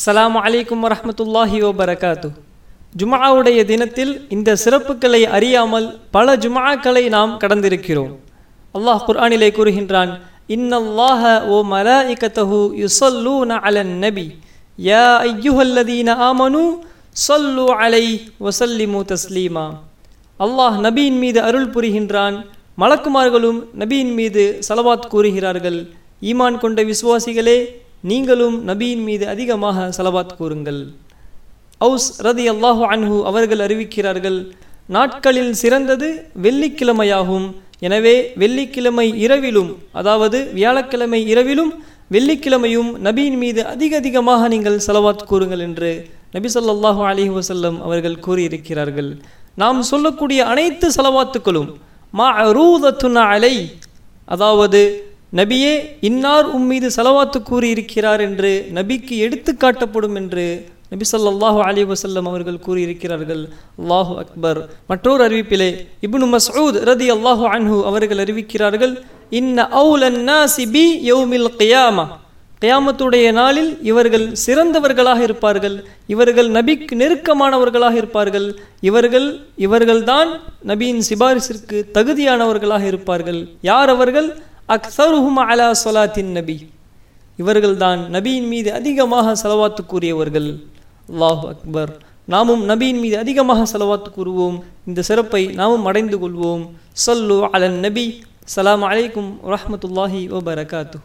அஸ்ஸலாமு அலைக்கும் வரமத்துல்லாஹி வபரகாத்து ஜுமாவுடைய தினத்தில் இந்த சிறப்புகளை அறியாமல் பல ஜுமாக்களை நாம் கடந்திருக்கிறோம். அல்லாஹ் குர்ஆனிலே கூறுகின்றான் இன்னல்லாஹ ஓ மலாயிகத்தஹு யுஸல்லூன அலன் நபி. யா ஐயுஹல்லதீன ஆமனு ஸல்லு அலை வஸல்லிமு தஸ்லீமா. அல்லாஹ் நபியின் மீது அருள் புரிகின்றான். மலக்குமார்களும் நபியின் மீது சலவாத் கூறுகிறார்கள். ஈமான் கொண்ட விசுவாசிகளே நீங்களும் நபியின் மீது அதிகமாக சலவாத் கூறுங்கள். அவுஸ் ரதி அல்லாஹு அன்ஹு அவர்கள் அறிவிக்கிறார்கள் நாட்களில் சிறந்தது வெள்ளிக்கிழமையாகும். எனவே வெள்ளிக்கிழமை இரவிலும் அதாவது வியாழக்கிழமை இரவிலும் வெள்ளிக்கிழமையும் நபியின் மீது அதிக அதிகமாக நீங்கள் செலவாத் கூறுங்கள் என்று நபி சொல்லாஹு அலிஹி வசல்லம் அவர்கள் கூறியிருக்கிறார்கள். நாம் சொல்லக்கூடிய அனைத்து செலவாத்துக்களும் மா அரூதத்துன அலை அதாவது நபியே இன்னார் உம்மீது செலவாத்து கூறியிருக்கிறார் என்று நபிக்கு எடுத்து காட்டப்படும் என்று நபி சொல்லாஹு அலி வசல்லம் அவர்கள் கூறியிருக்கிறார்கள். அல்லாஹு அக்பர். மற்றொரு அறிவிப்பிலே இப்னு மசூத் ரதி அல்லாஹு அன்ஹு அவர்கள் அறிவிக்கிறார்கள் இன்ன அவுலன் நாசி பி யௌமில் கியாமா. கயாமத்துடைய நாளில் இவர்கள் சிறந்தவர்களாக இருப்பார்கள் இவர்கள் நபிக்கு நெருக்கமானவர்களாக இருப்பார்கள் இவர்கள் இவர்கள்தான் நபியின் சிபாரிசிற்கு தகுதியானவர்களாக இருப்பார்கள். யார் அவர்கள்? அக்சருஹும் அலா சொலாத்தின் நபி. இவர்கள்தான் நபியின் மீது அதிகமாக செலவாத்து கூறியவர்கள் அல்லாஹ் அக்பர். நாமும் நபியின் மீது அதிகமாக செலவாத்து கூறுவோம். இந்த சிறப்பை நாமும் அடைந்து கொள்வோம். சொல்லு அலன் நபி. சலாம் அலைக்கும் வரஹமத்துல்லாஹி வபரகாத்து